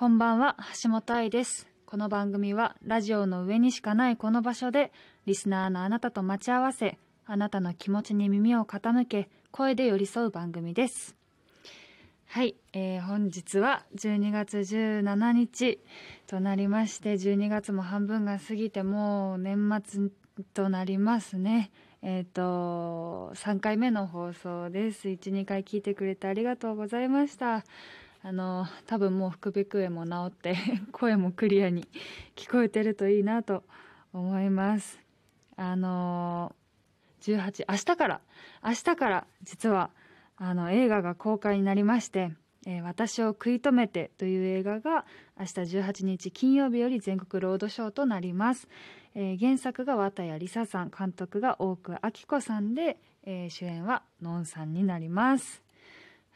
こんばんは、橋本愛です。この番組は、ラジオの上にしかないこの場所で、リスナーのあなたと待ち合わせ、あなたの気持ちに耳を傾け、声で寄り添う番組です。はい、えー本日は12月17日となりまして、12月も半分が過ぎて、もう年末となりますね。えっ、と、3回目の放送です。1、2回聞いてくれてありがとうございました。あの、多分もう副鼻腔炎も治って、声もクリアに聞こえてるといいなと思います。あの、18、明日から、明日から実は、あの、映画が公開になりまして、えー私を食い止めてという映画が明日18日金曜日より全国ロードショーとなります。えー原作が綿谷りささん、監督が大久明子さんで、えー主演はのんさんになります。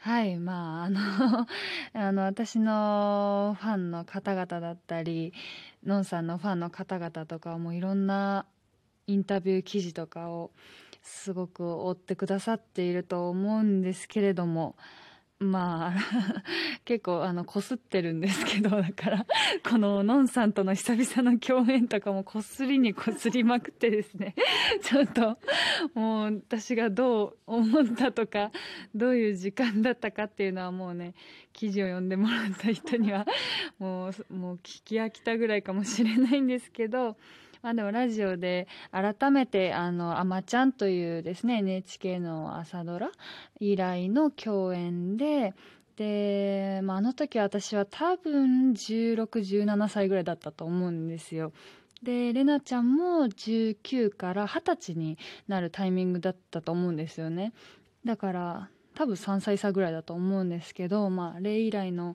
はい、まあ、あの、あの、私のファンの方々だったり、のんさんのファンの方々とかもいろんなインタビュー記事とかをすごく追ってくださっていると思うんですけれども、まあ、結構あの、こすってるんですけど、だから、こののんさんとの久々の共演とかもこすりにこすりまくってですね、ちょっと、もう私がどう思ったとか、どういう時間だったかっていうのはもうね、記事を読んでもらった人には、もう、もう聞き飽きたぐらいかもしれないんですけど、まあでもラジオで改めてあの、あまちゃんというですね、NHK の朝ドラ以来の共演で、で、まああの時私は多分16、17歳ぐらいだったと思うんですよ。で、レナちゃんも19から20歳になるタイミングだったと思うんですよね。だから、多分3歳差ぐらいだと思うんですけど、まあ、あれ以来の、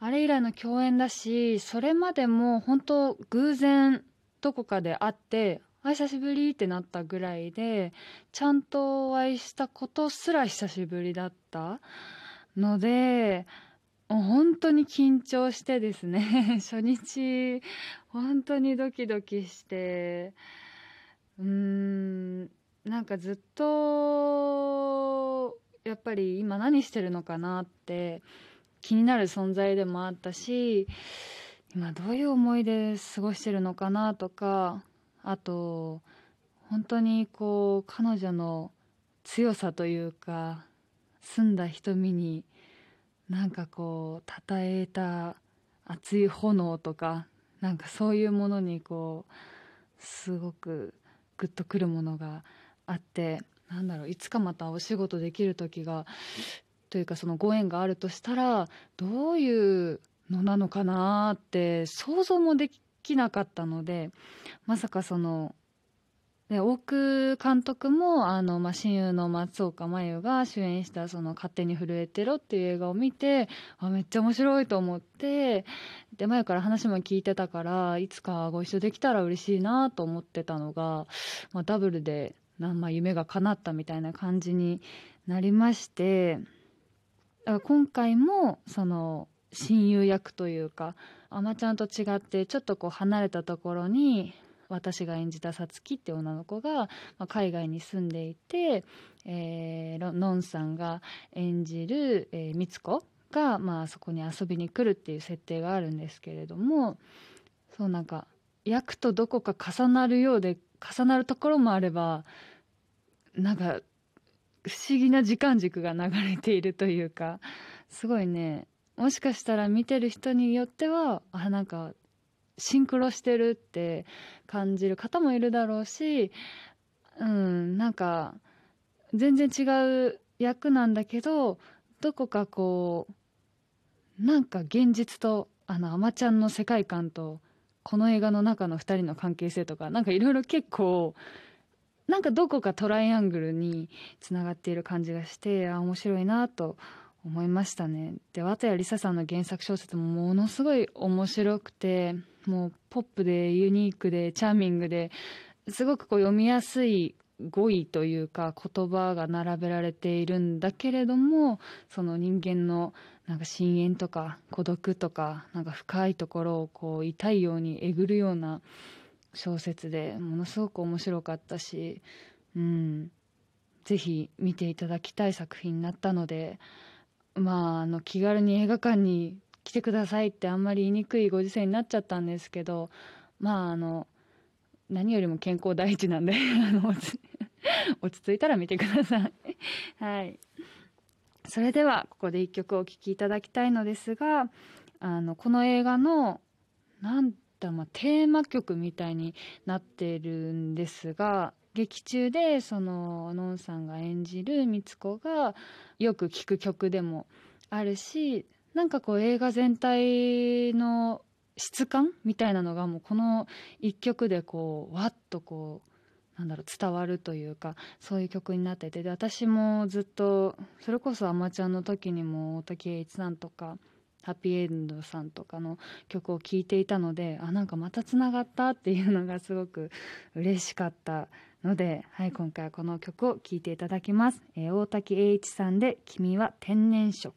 あれ以来の共演だし、それまでも本当偶然どこかで会って、あ、久しぶりってなったぐらいで、ちゃんとお会いしたことすら久しぶりだったので、本当に緊張してですね、初日、本当にドキドキして、うーん、なんかずっと、やっぱり今何してるのかなって気になる存在でもあったし、今どういう思いで過ごしてるのかなとか、あと、本当にこう、彼女の強さというか、澄んだ瞳に、なんかこう、称えた熱い炎とか、なんかそういうものにこう、すごくグッとくるものがあって、なんだろう、いつかまたお仕事できる時が、というかそのご縁があるとしたら、どういうのなのかなって想像もできなかったので、まさかその、で、大久監督も、あの、まあ、親友の松岡真優が主演した、その、勝手に震えてろっていう映画を見て、あ、めっちゃ面白いと思って、で、前から話も聞いてたから、いつかご一緒できたら嬉しいなと思ってたのが、まあ、ダブルで、なまあ、夢が叶ったみたいな感じになりまして、だから今回も、その、親友役というか、あまちゃんと違って、ちょっとこう離れたところに、私が演じたさつきって女の子が、まあ、海外に住んでいて、えー、のんさんが演じる、えー、みつこが、まあ、そこに遊びに来るっていう設定があるんですけれども、そうなんか、役とどこか重なるようで、重なるところもあれば、なんか、不思議な時間軸が流れているというか、すごいね、もしかしたら見てる人によっては、あ、なんか、シンクロしてるって感じる方もいるだろうし、うん、なんか、全然違う役なんだけど、どこかこう、なんか現実と、あの、アマちゃんの世界観と、この映画の中の二人の関係性とか、なんかいろいろ結構、なんかどこかトライアングルにつながっている感じがして、あ、面白いなと思いましたね。で、綿谷りささんの原作小説もものすごい面白くて、もうポップでユニークでチャーミングで、すごくこう読みやすい語彙というか言葉が並べられているんだけれども、その人間のなんか深淵とか孤独とか、なんか深いところをこう痛いようにえぐるような小説で、ものすごく面白かったし、うん、ぜひ見ていただきたい作品になったので、まあ、あの、気軽に映画館に来てくださいってあんまり言いにくいご時世になっちゃったんですけどまああの何よりも健康第一なんで 落ち着いたら見てください。はい。それではここで一曲お聴きいただきたいのですがあのこの映画のなんだまあテーマ曲みたいになってるんですが劇中でそののんさんが演じる光子がよく聴く曲でもあるしなんかこう映画全体の質感みたいなのがもうこの一曲でこうわっとこうなんだろう伝わるというかそういう曲になっててで私もずっとそれこそアマチュアの時にも大竹栄一さんとかハッピーエンドさんとかの曲を聴いていたのであなんかまたつながったっていうのがすごく嬉しかったので、はい、今回はこの曲を聴いていただきます、えー、大滝栄一さんで「君は天然色」